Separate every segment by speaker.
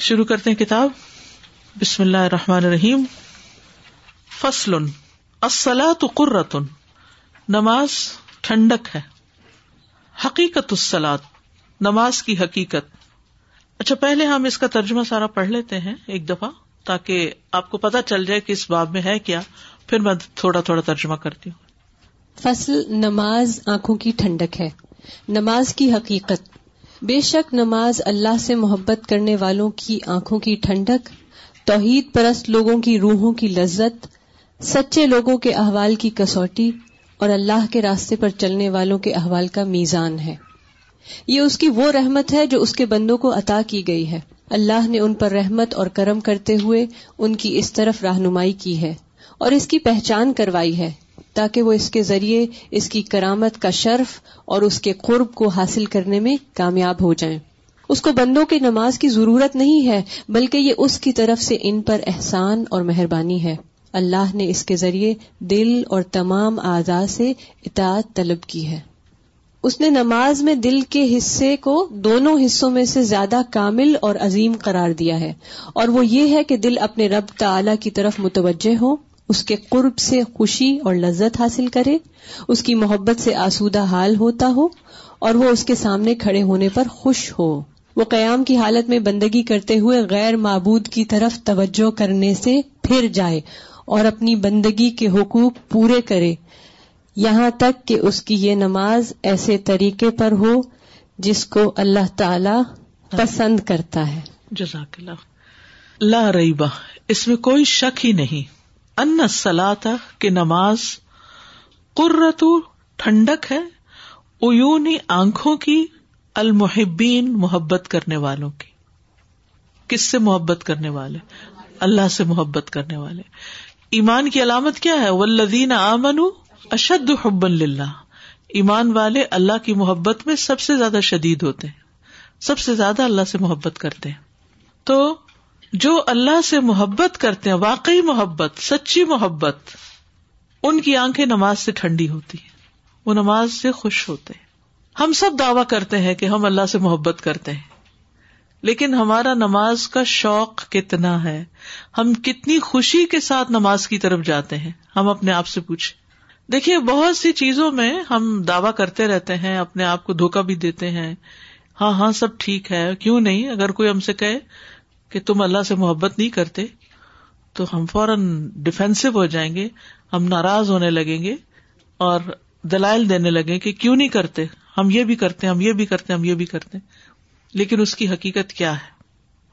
Speaker 1: شروع کرتے ہیں کتاب۔ بسم اللہ الرحمن الرحیم۔ فصل۔ السلاۃ قرتن نماز ٹھنڈک ہے۔ حقیقت السلاط نماز کی حقیقت۔ اچھا پہلے ہم اس کا ترجمہ سارا پڑھ لیتے ہیں ایک دفعہ، تاکہ آپ کو پتا چل جائے کہ اس باب میں ہے کیا۔ پھر میں تھوڑا تھوڑا ترجمہ کرتی ہوں۔
Speaker 2: فصل نماز آنکھوں کی ٹھنڈک ہے۔ نماز کی حقیقت۔ بے شک نماز اللہ سے محبت کرنے والوں کی آنکھوں کی ٹھنڈک، توحید پرست لوگوں کی روحوں کی لذت، سچے لوگوں کے احوال کی کسوٹی اور اللہ کے راستے پر چلنے والوں کے احوال کا میزان ہے۔ یہ اس کی وہ رحمت ہے جو اس کے بندوں کو عطا کی گئی ہے۔ اللہ نے ان پر رحمت اور کرم کرتے ہوئے ان کی اس طرف رہنمائی کی ہے اور اس کی پہچان کروائی ہے۔ تاکہ وہ اس کے ذریعے اس کی کرامت کا شرف اور اس کے قرب کو حاصل کرنے میں کامیاب ہو جائیں۔ اس کو بندوں کے نماز کی ضرورت نہیں ہے، بلکہ یہ اس کی طرف سے ان پر احسان اور مہربانی ہے۔ اللہ نے اس کے ذریعے دل اور تمام اعضاء سے اطاعت طلب کی ہے۔ اس نے نماز میں دل کے حصے کو دونوں حصوں میں سے زیادہ کامل اور عظیم قرار دیا ہے۔ اور وہ یہ ہے کہ دل اپنے رب تعلی کی طرف متوجہ ہو۔ اس کے قرب سے خوشی اور لذت حاصل کرے، اس کی محبت سے آسودہ حال ہوتا ہو، اور وہ اس کے سامنے کھڑے ہونے پر خوش ہو۔ وہ قیام کی حالت میں بندگی کرتے ہوئے غیر معبود کی طرف توجہ کرنے سے پھر جائے اور اپنی بندگی کے حقوق پورے کرے۔ یہاں تک کہ اس کی یہ نماز ایسے طریقے پر ہو جس کو اللہ تعالی پسند کرتا ہے۔
Speaker 1: جزاک اللہ۔ لا ریبا اس میں کوئی شک ہی نہیں۔ ان سلاتا کہ نماز قرۃ ٹھنڈک ہے ایونی آنکھوں کی، المحبین محبت کرنے والوں کی۔ کس سے محبت کرنے والے؟ اللہ سے محبت کرنے والے۔ ایمان کی علامت کیا ہے؟ ولدین آمن اشد حب اللہ ایمان والے اللہ کی محبت میں سب سے زیادہ شدید ہوتے ہیں، سب سے زیادہ اللہ سے محبت کرتے ہیں۔ تو جو اللہ سے محبت کرتے ہیں، واقعی محبت، سچی محبت، ان کی آنکھیں نماز سے ٹھنڈی ہوتی ہیں۔ وہ نماز سے خوش ہوتے ہیں۔ ہم سب دعوی کرتے ہیں کہ ہم اللہ سے محبت کرتے ہیں۔ لیکن ہمارا نماز کا شوق کتنا ہے۔ ہم کتنی خوشی کے ساتھ نماز کی طرف جاتے ہیں۔ ہم اپنے آپ سے پوچھیں۔ دیکھیے، بہت سی چیزوں میں ہم دعوی کرتے رہتے ہیں، اپنے آپ کو دھوکا بھی دیتے ہیں۔ ہاں ہاں سب ٹھیک ہے، کیوں نہیں؟ اگر کوئی ہم سے کہے کہ تم اللہ سے محبت نہیں کرتے، تو ہم فوراً ڈیفینسو ہو جائیں گے، ہم ناراض ہونے لگیں گے اور دلائل دینے لگے کہ کیوں نہیں کرتے؟ ہم یہ بھی کرتے، ہم یہ بھی کرتے، ہم یہ بھی کرتے۔ لیکن اس کی حقیقت کیا ہے؟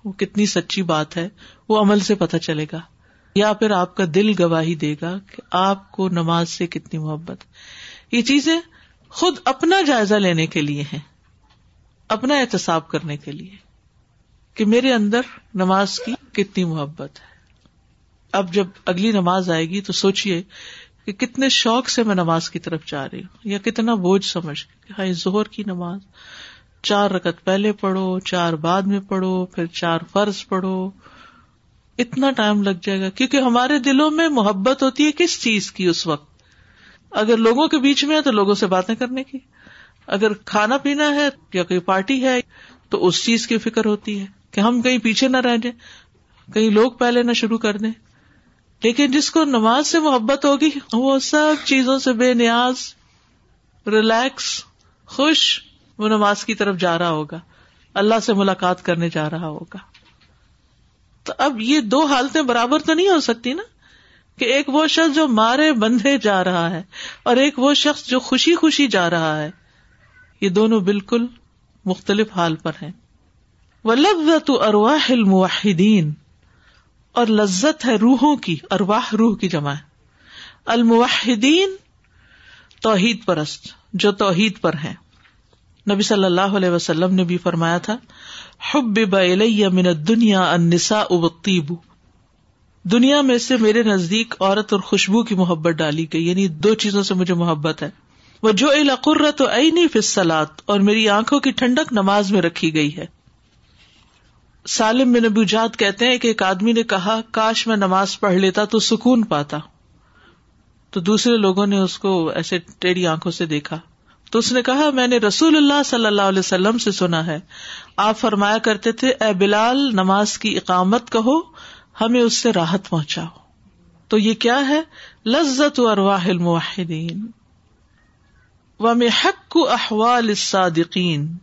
Speaker 1: وہ کتنی سچی بات ہے، وہ عمل سے پتہ چلے گا۔ یا پھر آپ کا دل گواہی دے گا کہ آپ کو نماز سے کتنی محبت۔ یہ چیزیں خود اپنا جائزہ لینے کے لیے ہیں، اپنا احتساب کرنے کے لیے۔ کہ میرے اندر نماز کی کتنی محبت ہے۔ اب جب اگلی نماز آئے گی تو سوچیے کہ کتنے شوق سے میں نماز کی طرف جا رہی ہوں یا کتنا بوجھ سمجھ ہائی زہر کی نماز۔ چار رکت پہلے پڑھو، چار بعد میں پڑھو، پھر چار فرض پڑھو۔ اتنا ٹائم لگ جائے گا کیونکہ ہمارے دلوں میں محبت ہوتی ہے کس چیز کی اس وقت؟ اگر لوگوں کے بیچ میں ہے تو لوگوں سے باتیں کرنے کی۔ اگر کھانا پینا ہے یا کوئی پارٹی ہے تو اس چیز کی فکر ہوتی ہے۔ کہ ہم کہیں پیچھے نہ رہ جائیں، کہیں لوگ پہلے نہ شروع کر دیں۔ لیکن جس کو نماز سے محبت ہوگی، وہ سب چیزوں سے بے نیاز ریلیکس خوش، وہ نماز کی طرف جا رہا ہوگا۔ اللہ سے ملاقات کرنے جا رہا ہوگا۔ تو اب یہ دو حالتیں برابر تو نہیں ہو سکتی نا؟ کہ ایک وہ شخص جو مارے بندھے جا رہا ہے، اور ایک وہ شخص جو خوشی خوشی جا رہا ہے۔ یہ دونوں بالکل مختلف حال پر ہیں۔ وہ لذت ارواہ الموحدین، اور لذت ہے روحوں کی ارواہ روح کی جمع ہے۔ الموحدین توحید پرست، جو توحید پر ہے نبی صلی اللہ علیہ وسلم نے بھی فرمایا تھا حب من دنیا انسا ابتیب دنیا میں سے میرے نزدیک عورت اور خوشبو کی محبت ڈالی گئی یعنی دو چیزوں سے مجھے محبت ہے۔ وہ جو القرت عینی فصلات اور میری آنکھوں کی ٹھنڈک نماز میں رکھی گئی ہے۔ سالم بن نبو جات کہتے ہیں کہ ایک آدمی نے کہا، کاش میں نماز پڑھ لیتا تو سکون پاتا۔ تو دوسرے لوگوں نے اس کو ایسے ٹیڑھی آنکھوں سے دیکھا۔ تو اس نے کہا، میں نے رسول اللہ صلی اللہ علیہ وسلم سے سنا ہے۔ آپ فرمایا کرتے تھے، اے بلال، نماز کی اقامت کہو، ہمیں اس سے راحت پہنچاؤ۔ تو یہ کیا ہے؟ لذت و ارواح الموحدین۔ و حق احوال الصادقین۔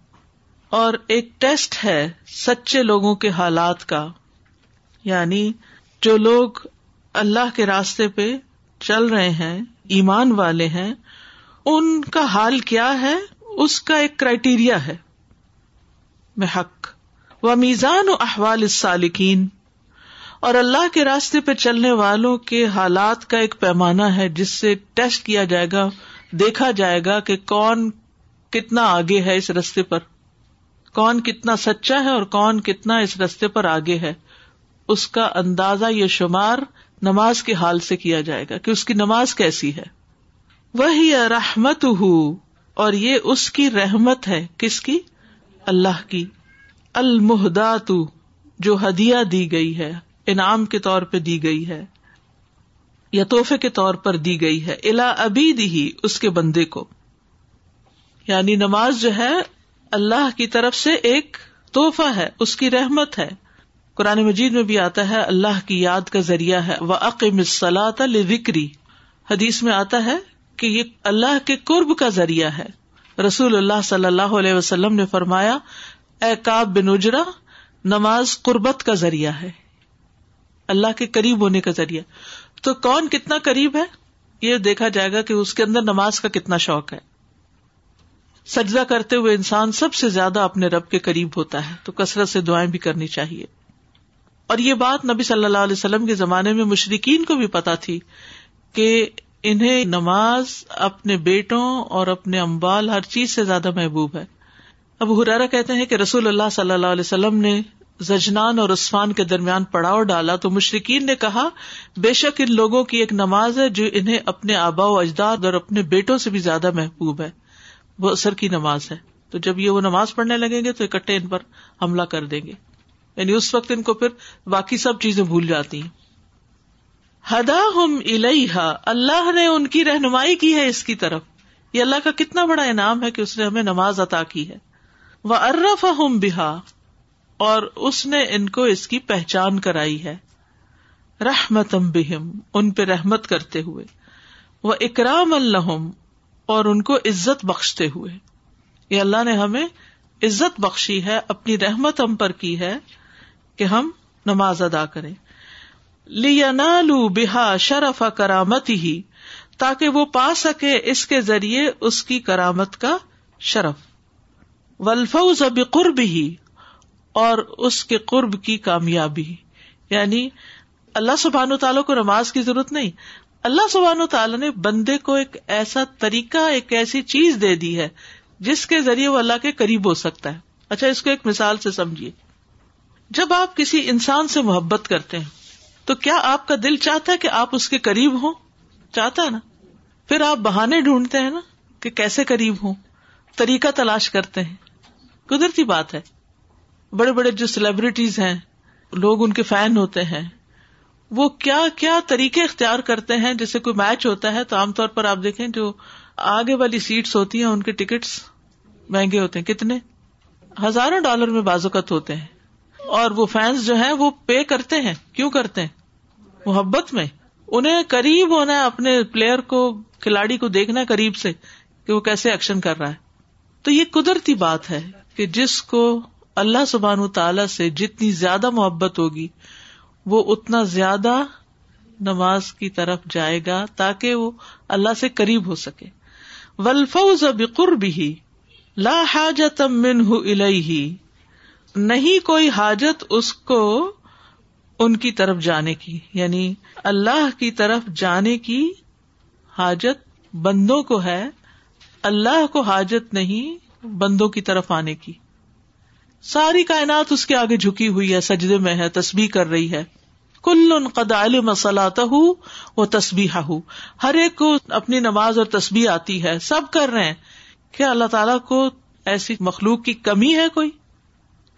Speaker 1: اور ایک ٹیسٹ ہے سچے لوگوں کے حالات کا۔ یعنی جو لوگ اللہ کے راستے پہ چل رہے ہیں، ایمان والے ہیں، ان کا حال کیا ہے؟ اس کا ایک کرائٹیریا ہے۔ میں حق۔ و میزان و احوال سالکین اور اللہ کے راستے پہ چلنے والوں کے حالات کا ایک پیمانہ ہے، جس سے ٹیسٹ کیا جائے گا، دیکھا جائے گا کہ کون کتنا آگے ہے اس رستے پر۔ کون کتنا سچا ہے اور کون کتنا اس رستے پر آگے ہے؟ اس کا اندازہ یہ شمار نماز کے حال سے کیا جائے گا کہ اس کی نماز کیسی ہے۔ وہی رحمت اور یہ اس کی رحمت ہے۔ کس کی؟ اللہ کی۔ المحدات جو ہدیہ دی گئی ہے، انعام کے طور پہ دی گئی ہے، یا توحفے کے طور پر دی گئی ہے۔ الا ابھی دی اس کے بندے کو۔ یعنی نماز جو ہے اللہ کی طرف سے ایک توحفہ ہے، اس کی رحمت ہے۔ قرآن مجید میں بھی آتا ہے، اللہ کی یاد کا ذریعہ ہے۔ وہ عقیم وکری حدیث میں آتا ہے کہ یہ اللہ کے قرب کا ذریعہ ہے۔ رسول اللہ صلی اللہ علیہ وسلم نے فرمایا، اے کاب بن اجرا، نماز قربت کا ذریعہ ہے۔ اللہ کے قریب ہونے کا ذریعہ۔ تو کون کتنا قریب ہے؟ یہ دیکھا جائے گا کہ اس کے اندر نماز کا کتنا شوق ہے۔ سجدہ کرتے ہوئے انسان سب سے زیادہ اپنے رب کے قریب ہوتا ہے، تو کثرت سے دعائیں بھی کرنی چاہیے۔ اور یہ بات نبی صلی اللہ علیہ وسلم کے زمانے میں مشرقین کو بھی پتا تھی کہ انہیں نماز اپنے بیٹوں اور اپنے امبال ہر چیز سے زیادہ محبوب ہے۔ اب ہرارا کہتے ہیں کہ رسول اللہ صلی اللہ علیہ وسلم نے زجنان اور عثمان کے درمیان پڑاؤ ڈالا، تو مشرقین نے کہا، بے شک ان لوگوں کی ایک نماز ہے جو انہیں اپنے آبا و اجداد اور اپنے بیٹوں سے بھی زیادہ محبوب ہے۔ وہ اثر کی نماز ہے۔ تو جب یہ وہ نماز پڑھنے لگیں گے تو اکٹھے ان پر حملہ کر دیں گے۔ یعنی اس وقت ان کو پھر باقی سب چیزیں بھول جاتی ہیں۔ ہدا ہم اللہ نے ان کی رہنمائی کی ہے اس کی طرف۔ یہ اللہ کا کتنا بڑا انعام ہے کہ اس نے ہمیں نماز عطا کی ہے۔ وہ ارف ہم بہا اور اس نے ان کو اس کی پہچان کرائی ہے۔ رحمت بہم ان پہ رحمت کرتے ہوئے۔ وہ اکرام الحم اور ان کو عزت بخشتے ہوئے۔ یہ اللہ نے ہمیں عزت بخشی ہے، اپنی رحمت ہم پر کی ہے کہ ہم نماز ادا کریں۔ لیا لو بحا شرف کرامت ہی تاکہ وہ پا سکے اس کے ذریعے اس کی کرامت کا شرف۔ ولفوز قرب ہی اور اس کے قرب کی کامیابی۔ یعنی اللہ سبحان و تعالیٰ کو نماز کی ضرورت نہیں اللہ سبحان و تعالیٰ نے بندے کو ایک ایسا طریقہ، ایک ایسی چیز دے دی ہے جس کے ذریعے وہ اللہ کے قریب ہو سکتا ہے۔ اچھا اس کو ایک مثال سے سمجھیے۔ جب آپ کسی انسان سے محبت کرتے ہیں، تو کیا آپ کا دل چاہتا ہے کہ آپ اس کے قریب ہوں؟ چاہتا ہے نا۔ پھر آپ بہانے ڈھونڈتے ہیں نا کہ کیسے قریب ہوں؟ طریقہ تلاش کرتے ہیں۔ قدرتی بات ہے۔ بڑے بڑے جو سیلیبریٹیز ہیں، لوگ ان کے فین ہوتے ہیں۔ وہ کیا کیا طریقے اختیار کرتے ہیں جیسے کوئی میچ ہوتا ہے؟ تو عام طور پر آپ دیکھیں جو آگے والی سیٹس ہوتی ہیں، ان کے ٹکٹس مہنگے ہوتے ہیں۔ کتنے؟ ہزاروں ڈالر میں بازوقت ہوتے ہیں۔ اور وہ فینس جو ہیں، وہ پے کرتے ہیں۔ کیوں کرتے ہیں؟ محبت میں۔ انہیں قریب ہونا ہے، اپنے پلیئر کو، کھلاڑی کو دیکھنا قریب سے کہ وہ کیسے ایکشن کر رہا ہے۔ تو یہ قدرتی بات ہے کہ جس کو اللہ سبحان تعالی سے جتنی زیادہ محبت ہوگی وہ اتنا زیادہ نماز کی طرف جائے گا تاکہ وہ اللہ سے قریب ہو سکے۔ ولفوز بقر بھی لا حاجت منہ الیہ نہیں کوئی حاجت اس کو ان کی طرف جانے کی یعنی اللہ کی طرف جانے کی حاجت بندوں کو ہے، اللہ کو حاجت نہیں بندوں کی طرف آنے کی۔ ساری کائنات اس کے آگے جھکی ہوئی ہے، سجدے میں ہے، تسبیح کر رہی ہے۔ کل ان قدال مسلاط ہوں وہ تسبیح ہوں ہر ایک کو اپنی نماز اور تسبیح آتی ہے، سب کر رہے ہیں۔ کیا اللہ تعالیٰ کو ایسی مخلوق کی کمی ہے کوئی؟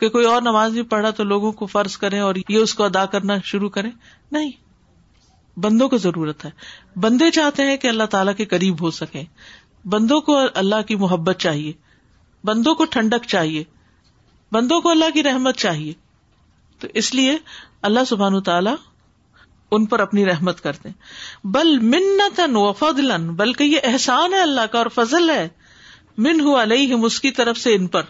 Speaker 1: کہ کوئی اور نماز نہیں پڑھا تو لوگوں کو فرض کریں اور یہ اس کو ادا کرنا شروع کریں؟ نہیں۔ بندوں کو ضرورت ہے۔ بندے چاہتے ہیں کہ اللہ تعالیٰ کے قریب ہو سکے بندوں کو اللہ کی محبت چاہیے۔ بندوں کو ٹھنڈک چاہیے۔ بندوں کو اللہ کی رحمت چاہیے۔ تو اس لیے اللہ سبحان تعالی ان پر اپنی رحمت کرتے بل منت و فضل بلکہ یہ احسان ہے اللہ کا اور فضل ہے۔ من ہوا علیہم، اس کی طرف سے ان پر۔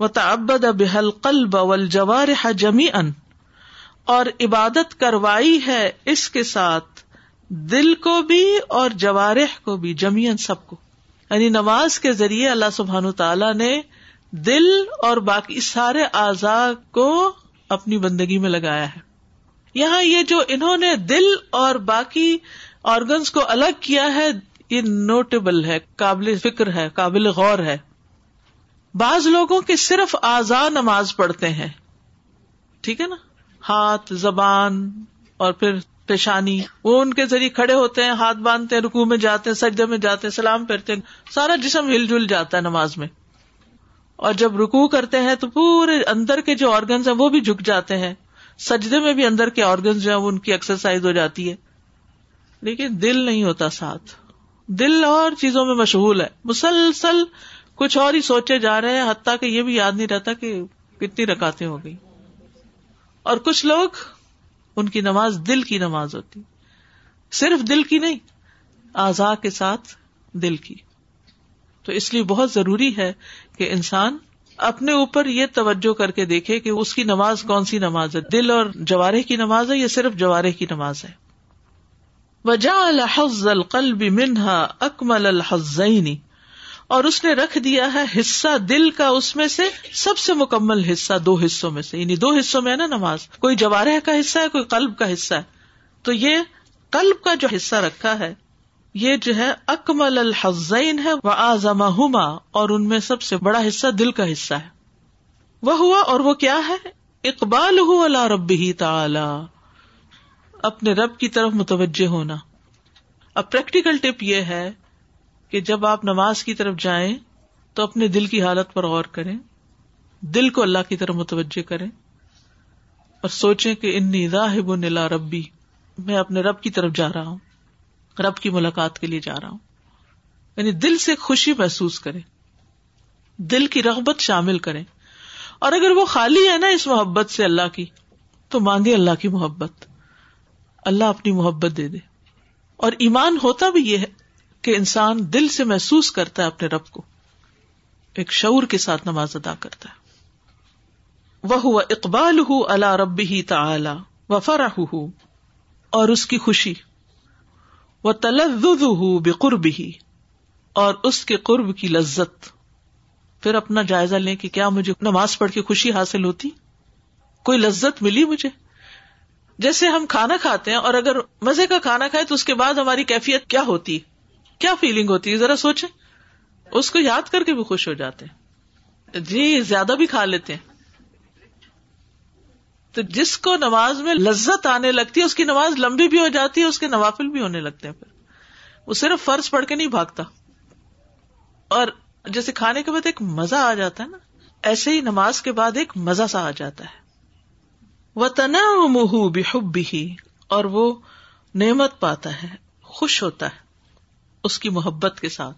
Speaker 1: و تعبد بحل قلب اول جوار جمی ان اور عبادت کروائی ہے اس کے ساتھ، دل کو بھی اور جوارح کو بھی جمی سب کو۔ یعنی نماز کے ذریعے اللہ سبحان تعالی نے دل اور باقی سارے اعضا کو اپنی بندگی میں لگایا ہے۔ یہاں یہ جو انہوں نے دل اور باقی آرگنس کو الگ کیا ہے، یہ نوٹیبل ہے، قابل فکر ہے، قابل غور ہے۔ بعض لوگوں کے صرف آزاد نماز پڑھتے ہیں۔ ٹھیک ہے نا؟ ہاتھ، زبان اور پھر پیشانی، وہ ان کے ذریعے کھڑے ہوتے ہیں، ہاتھ باندھتے ہیں رکو میں جاتے ہیں، سجدے میں جاتے ہیں، سلام پھرتے ہیں۔ سارا جسم ہل جل جاتا ہے نماز میں۔ اور جب رکو کرتے ہیں تو پورے اندر کے جو آرگنس ہیں وہ بھی جھک جاتے ہیں۔ سجدے میں بھی اندر کے آرگنس جو ہیں ان کی ایکسرسائز ہو جاتی ہے۔ لیکن دل نہیں ہوتا ساتھ۔ دل اور چیزوں میں مشغول ہے۔ مسلسل کچھ اور ہی سوچے جا رہے ہیں، حتیٰ کہ یہ بھی یاد نہیں رہتا کہ کتنی رکاتے ہو گئی اور کچھ لوگ ان کی نماز دل کی نماز ہوتی۔ صرف دل کی نہیں آزا کے ساتھ دل کی۔ تو اس لیے بہت ضروری ہے کہ انسان اپنے اوپر یہ توجہ کر کے دیکھے کہ اس کی نماز کون سی نماز ہے؟ دل اور جوارے کی نماز ہے یا صرف جوارے کی نماز ہے؟ وجا الحز القلب منہا اکمل الحزینی اور اس نے رکھ دیا ہے حصہ دل کا، اس میں سے سب سے مکمل حصہ، دو حصوں میں سے۔ یعنی دو حصوں میں ہے نا نماز۔ کوئی جوارح کا حصہ ہے، کوئی قلب کا حصہ ہے۔ تو یہ قلب کا جو حصہ رکھا ہے یہ جو ہے اکمل الحزین ہے وہ آزما ہوما اور ان میں سب سے بڑا حصہ دل کا حصہ ہے۔ وہ ہوا اور وہ کیا ہے؟ اقبال ہو اللہ رب ہی تعلی اپنے رب کی طرف متوجہ ہونا۔ اب پریکٹیکل ٹپ یہ ہے کہ جب آپ نماز کی طرف جائیں تو اپنے دل کی حالت پر غور کریں۔ دل کو اللہ کی طرف متوجہ کریں۔ اور سوچیں کہ ان راہب نلا ربی، میں اپنے رب کی طرف جا رہا ہوں۔ رب کی ملاقات کے لیے جا رہا ہوں۔ یعنی دل سے خوشی محسوس کرے دل کی رغبت شامل کریں۔ اور اگر وہ خالی ہے نا اس محبت سے اللہ کی، تو مانگے اللہ کی محبت۔ اللہ اپنی محبت دے دے۔ اور ایمان ہوتا بھی یہ ہے کہ انسان دل سے محسوس کرتا ہے اپنے رب کو۔ ایک شعور کے ساتھ نماز ادا کرتا ہے۔ وہ اقبال ہُ اللہ رب ہی تعلی و فرح اور اس کی خوشی۔ وہ تلز بقرب ہی اور اس کے قرب کی لذت۔ پھر اپنا جائزہ لیں کہ کیا مجھے نماز پڑھ کے خوشی حاصل ہوتی؟ کوئی لذت ملی مجھے؟ جیسے ہم کھانا کھاتے ہیں اور اگر مزے کا کھانا کھائے تو اس کے بعد ہماری کیفیت کیا ہوتی؟ کیا فیلنگ ہوتی؟ ہے ذرا سوچے اس کو یاد کر کے بھی خوش ہو جاتے ہیں۔ جی زیادہ بھی کھا لیتے ہیں۔ تو جس کو نماز میں لذت آنے لگتی ہے، اس کی نماز لمبی بھی ہو جاتی ہے، اس کے نوافل بھی ہونے لگتے ہیں پھر۔ وہ صرف فرض پڑھ کے نہیں بھاگتا۔ اور جیسے کھانے کے بعد ایک مزہ آ جاتا ہے نا، ایسے ہی نماز کے بعد ایک مزہ سا آ جاتا ہے۔ وہ تنا منہ بھی اور وہ نعمت پاتا ہے، خوش ہوتا ہے اس کی محبت کے ساتھ۔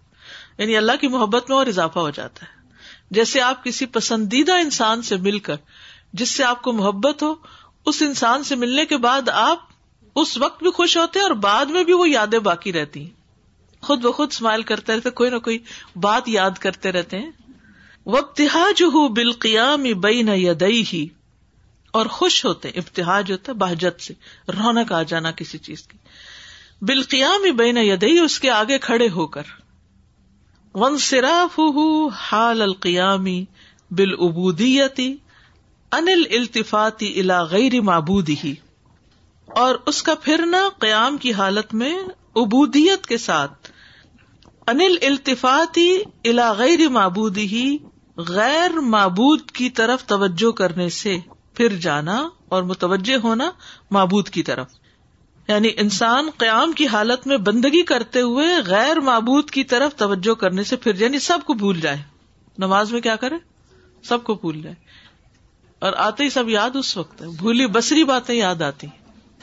Speaker 1: یعنی اللہ کی محبت میں اور اضافہ ہو جاتا ہے۔ جیسے آپ کسی پسندیدہ انسان سے مل کر جس سے آپ کو محبت ہو، اس انسان سے ملنے کے بعد آپ اس وقت بھی خوش ہوتے ہیں اور بعد میں بھی وہ یادیں باقی رہتی ہیں۔ خود بخود اسمائل کرتے رہتے، کوئی نہ کوئی بات یاد کرتے رہتے ہیں۔ وہ ہو بالقیام بئی نہ یدئی ہی اور خوش ہوتے ابتحاج ہوتا ہے بہجت سے، رونق آ جانا کسی چیز کی۔ بالقیام بین یدئی اس کے آگے کھڑے ہو کر۔ ون سراف حال القیامی بال ابودیتی انل التفاتی الا غیر معبودی ہی اور اس کا پھرنا قیام کی حالت میں ابودیت کے ساتھ۔ انل التفاتی الا غیر معبودی ہی غیر معبود کی طرف توجہ کرنے سے پھر جانا اور متوجہ ہونا معبود کی طرف۔ یعنی انسان قیام کی حالت میں بندگی کرتے ہوئے غیر معبود کی طرف توجہ کرنے سے پھر یعنی سب کو بھول جائے۔ نماز میں کیا کرے؟ سب کو بھول جائے۔ اور آتے ہی سب یاد اس وقت ہے بھولی بسری باتیں یاد آتی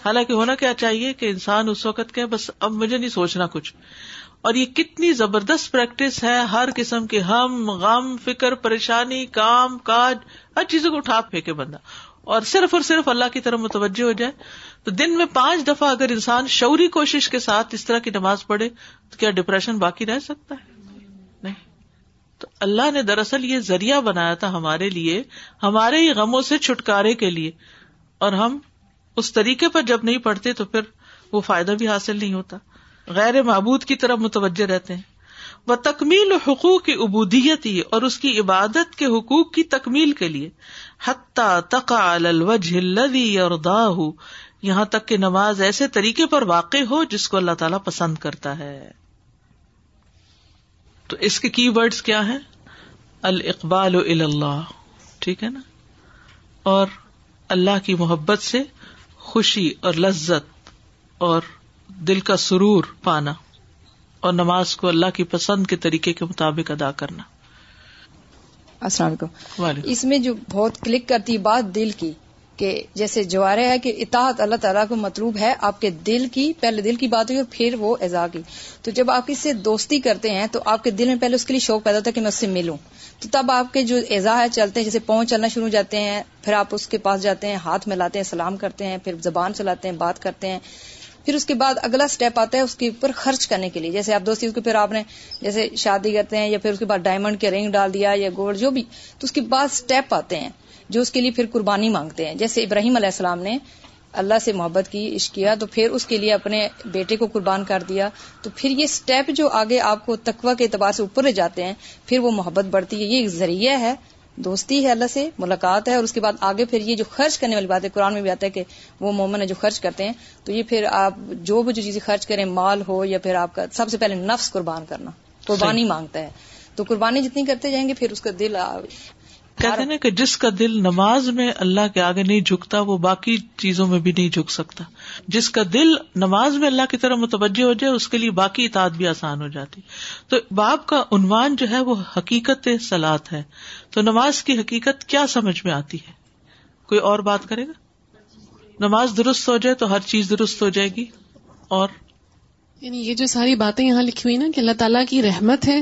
Speaker 1: حالانکہ ہونا کیا چاہیے کہ انسان اس وقت کہ بس اب مجھے نہیں سوچنا کچھ۔ اور یہ کتنی زبردست پریکٹس ہے، ہر قسم کے ہم، غم، فکر، پریشانی، کام، کاج، ہر چیزوں کو اٹھا پھینکے بندہ۔ اور صرف اور صرف اللہ کی طرف متوجہ ہو جائے۔ تو دن میں پانچ دفعہ اگر انسان شعوری کوشش کے ساتھ اس طرح کی نماز پڑھے، تو کیا ڈپریشن باقی رہ سکتا ہے؟ تو اللہ نے دراصل یہ ذریعہ بنایا تھا ہمارے لیے، ہمارے ہی غموں سے چھٹکارے کے لیے۔ اور ہم اس طریقے پر جب نہیں پڑھتے تو پھر وہ فائدہ بھی حاصل نہیں ہوتا۔ غیر معبود کی طرف متوجہ رہتے ہیں۔ وہ تکمیل حقوق کی ابودیت ہی اور اس کی عبادت کے حقوق کی تکمیل کے لیے۔ حتیٰ تقا الوجہ اور یہاں تک کہ نماز ایسے طریقے پر واقع ہو جس کو اللہ تعالی پسند کرتا ہے۔ تو اس کے کی ورڈز کیا ہے الاقبال اللہ ٹھیک ہے نا؟ اور اللہ کی محبت سے خوشی اور لذت اور دل کا سرور پانا اور نماز کو اللہ کی پسند کے طریقے کے مطابق ادا کرنا۔
Speaker 3: السلام علیکم۔ اس میں جو بہت کلک کرتی بات دل کی کہ جیسے جوارے ہے کہ اطاعت اللہ تعالیٰ کو مطلوب ہے، آپ کے دل کی، پہلے دل کی بات ہوئی اور پھر وہ ایزا کی۔ تو جب آپ اس سے دوستی کرتے ہیں تو آپ کے دل میں پہلے اس کے لیے شوق پیدا ہوتا ہے کہ میں اس سے ملوں۔ تو تب آپ کے جو ایزا ہے چلتے ہیں، جیسے پہنچ چلنا شروع ہو جاتے ہیں، پھر آپ اس کے پاس جاتے ہیں، ہاتھ ملاتے ہیں، سلام کرتے ہیں، پھر زبان چلاتے ہیں، بات کرتے ہیں۔ پھر اس کے بعد اگلا سٹیپ آتا ہے اس کے اوپر خرچ کرنے کے لیے۔ جیسے آپ دوستی، اس کے پھر آپ نے جیسے شادی کرتے ہیں یا پھر اس کے بعد ڈائمنڈ کے رنگ ڈال دیا یا گولڈ جو بھی۔ تو اس کے بعد سٹیپ آتے ہیں۔ جو اس کے لیے پھر قربانی مانگتے ہیں۔ جیسے ابراہیم علیہ السلام نے اللہ سے محبت کی عشق کیا تو پھر اس کے لیے اپنے بیٹے کو قربان کر دیا۔ تو پھر یہ سٹیپ جو آگے آپ کو تقوی کے اعتبار سے اوپر لے جاتے ہیں پھر وہ محبت بڑھتی ہے۔ یہ ایک ذریعہ ہے دوستی ہے اللہ سے ملاقات ہے۔ اور اس کے بعد آگے پھر یہ جو خرچ کرنے والی بات ہے قرآن میں بھی آتا ہے کہ وہ مومن ہے جو خرچ کرتے ہیں۔ تو یہ پھر آپ جو بھی جو چیزیں خرچ کریں مال ہو یا پھر آپ کا سب سے پہلے نفس قربان کرنا قربانی مانگتا ہے۔ تو قربانی جتنی کرتے جائیں گے پھر اس کا دل
Speaker 1: کہتے ہیں کہ جس کا دل نماز میں اللہ کے آگے نہیں جھکتا، وہ باقی چیزوں میں بھی نہیں جھک سکتا۔ جس کا دل نماز میں اللہ کی طرح متوجہ ہو جائے، اس کے لیے باقی اطاعت بھی آسان ہو جاتی۔ تو باپ کا عنوان جو ہے، وہ حقیقت سلاد ہے۔ تو نماز کی حقیقت کیا سمجھ میں آتی ہے؟ کوئی اور بات کرے گا؟ نماز درست ہو جائے تو ہر چیز درست ہو جائے گی۔ اور؟
Speaker 4: یعنی یہ جو ساری باتیں یہاں لکھی ہوئی نا کہ اللہ تعالیٰ کی رحمت ہے،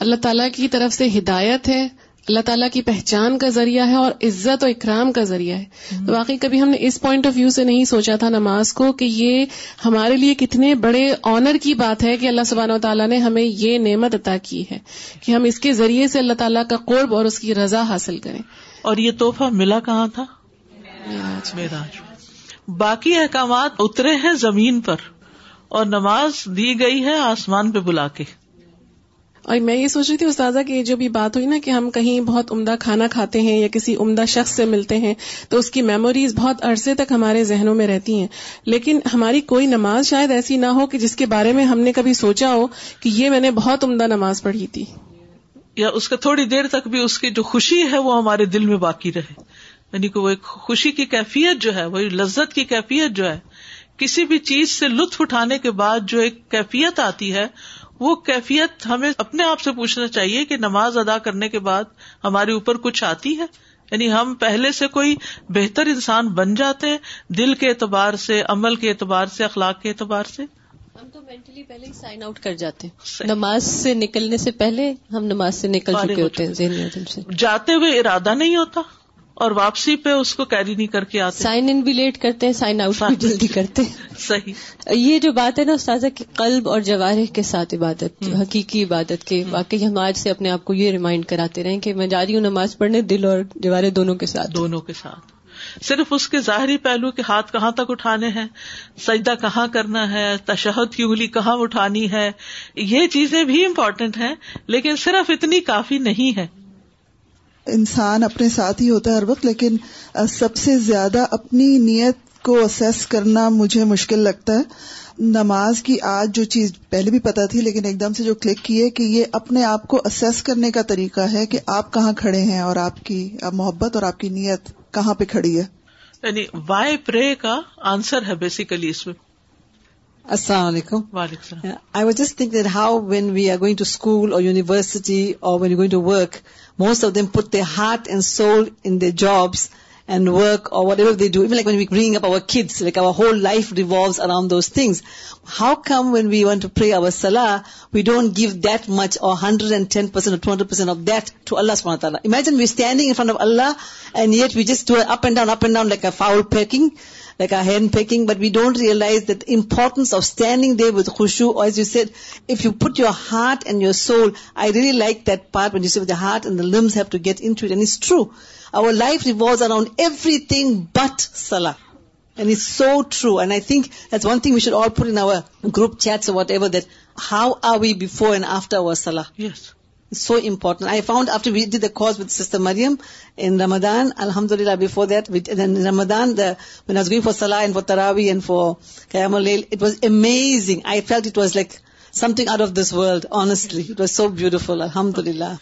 Speaker 4: اللہ تعالیٰ کی طرف سے ہدایت ہے اللہ تعالیٰ کی پہچان کا ذریعہ ہے اور عزت و اکرام کا ذریعہ ہے۔ تو واقعی کبھی ہم نے اس پوائنٹ آف ویو سے نہیں سوچا تھا نماز کو کہ یہ ہمارے لیے کتنے بڑے آنر کی بات ہے کہ اللہ سبحانہ و تعالیٰ نے ہمیں یہ نعمت عطا کی ہے کہ ہم اس کے ذریعے سے اللہ تعالیٰ کا قرب اور اس کی رضا حاصل کریں۔
Speaker 1: اور یہ تحفہ ملا کہاں تھا؟ باقی احکامات اترے ہیں زمین پر اور نماز دی گئی ہے آسمان پہ بلا کے۔
Speaker 4: اور میں یہ سوچ رہی تھی استاذہ کہ جو بھی بات ہوئی نا کہ ہم کہیں بہت عمدہ کھانا کھاتے ہیں یا کسی عمدہ شخص سے ملتے ہیں، تو اس کی میموریز بہت عرصے تک ہمارے ذہنوں میں رہتی ہیں۔ لیکن ہماری کوئی نماز شاید ایسی نہ ہو کہ جس کے بارے میں ہم نے کبھی سوچا ہو کہ یہ میں نے بہت عمدہ نماز پڑھی تھی۔
Speaker 1: یا اس کا تھوڑی دیر تک بھی اس کی جو خوشی ہے وہ ہمارے دل میں باقی رہے۔ یعنی کہ وہ ایک خوشی کی کیفیت جو ہے، وہ لذت کی کیفیت جو ہے، کسی بھی چیز سے لطف اٹھانے کے بعد جو ایک کیفیت آتی ہے وہ کیفیت ہمیں اپنے آپ سے پوچھنا چاہیے کہ نماز ادا کرنے کے بعد ہمارے اوپر کچھ آتی ہے؟ یعنی ہم پہلے سے کوئی بہتر انسان بن جاتے ہیں دل کے اعتبار سے عمل کے اعتبار سے اخلاق کے اعتبار سے؟
Speaker 2: ہم تو مینٹلی پہلے ہی سائن آؤٹ کر جاتے ہیں۔ نماز سے نکلنے سے پہلے ہم نماز سے نکل چکے ہوتے ہیں
Speaker 1: جاتے ہوئے ارادہ نہیں ہوتا؟ اور واپسی پہ اس کو کیری نہیں کر کے آتے۔
Speaker 2: سائن ان بھی لیٹ کرتے ہیں سائن آؤٹ بھی جلدی کرتے ہیں۔
Speaker 1: صحیح۔
Speaker 2: یہ جو بات ہے نا استاذہ کی قلب اور جوارح کے ساتھ عبادت حقیقی عبادت کے واقعی ہم آج سے اپنے آپ کو یہ ریمائنڈ کراتے رہے کہ میں جا رہی ہوں نماز پڑھنے دل اور جوارے دونوں کے ساتھ۔
Speaker 1: دونوں کے ساتھ۔ صرف اس کے ظاہری پہلو کے ہاتھ کہاں تک اٹھانے ہیں سجدہ کہاں کرنا ہے تشہد کی انگلی کہاں اٹھانی ہے یہ چیزیں بھی امپورٹینٹ ہیں لیکن صرف اتنی کافی نہیں ہے
Speaker 5: انسان اپنے ساتھ ہی ہوتا ہے ہر وقت، لیکن سب سے زیادہ اپنی نیت کو اسیس کرنا مجھے مشکل لگتا ہے۔ نماز کی آج جو چیز پہلے بھی پتا تھی، لیکن ایک دم سے جو کلک کی ہے کہ یہ اپنے آپ کو اسیس کرنے کا طریقہ ہے کہ آپ کہاں کھڑے ہیں اور آپ کی محبت اور آپ کی نیت کہاں پہ کھڑی ہے۔
Speaker 1: یعنی وائی پرے کا آنسر ہے بیسیکلی اس میں۔
Speaker 6: السلام علیکم آئی وعلیکم just think that how when we are going to school or university or when going to work most of them put their heart and soul in their jobs and work or whatever they do like when we growing up our kids like our whole life revolves around those things how come when we want to pray our سلا we don't give that much or hundred and ten percent to hundred percent of that to اللہ سما تعالیٰ imagine we standing in front of Allah and yet we just up and down up and down like a fowl pecking like a hen pecking, but we don't realize the importance of standing there with khushu, or as you said, if you put your heart and your soul, I really like that part when you say the heart and the limbs have to get into it, and it's true. Our life revolves around everything but salah. And it's so true. And I think that's one thing we should all put in our group chats or whatever, that how are we before and after our salah?
Speaker 1: Yes.
Speaker 6: It's so important. I found after we did the course with Sister Maryam in Ramadan, Alhamdulillah, before that, then in Ramadan, when I was going for Salah and for Taraweeh and for Qiyam al-Layl, it was amazing. I felt it was like something out of this world, honestly. It was so beautiful, Alhamdulillah.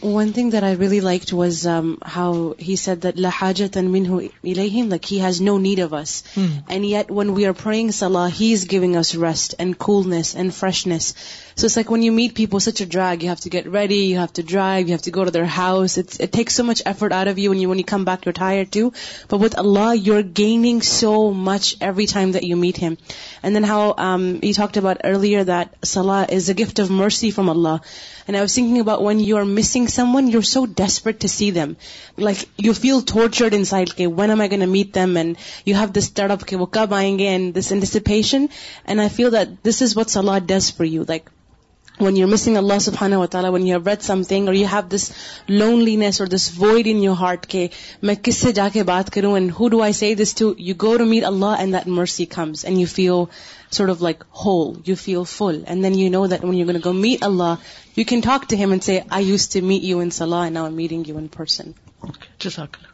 Speaker 2: One thing that I really liked was um, how he said that la hajatan minhu ilayhim, like he has no need of us. And yet when we are praying salah, he's giving us rest and coolness and freshness. So it's like when you meet people, such a drag. You have to get ready, you have to drive, you have to go to their house. It takes so much effort out of you, and when you come back, you're tired too. But with Allah, you're gaining so much every time that you meet Him. And then how he talked about earlier that salah is a gift of mercy from Allah. And I was thinking about when you are missing someone, you're so desperate to see them. Like you feel tortured inside, okay, when am I going to meet them? And you have this startup, okay, wo kab aayenge, and this anticipation. And I feel that this is what salah does for you. Like when you're missing Allah subhanahu wa ta'ala, when you have read something or you have this loneliness or this void in your heart, ke main kisse jaake baat karoon and who do I say this to? You go to meet Allah and that mercy comes and you feel sort of like whole, you feel full. And then you know that when you're going to go meet Allah, you can talk to Him and say, I used to meet you in salah and now I'm meeting you in person.
Speaker 1: Okay, Jazakallah.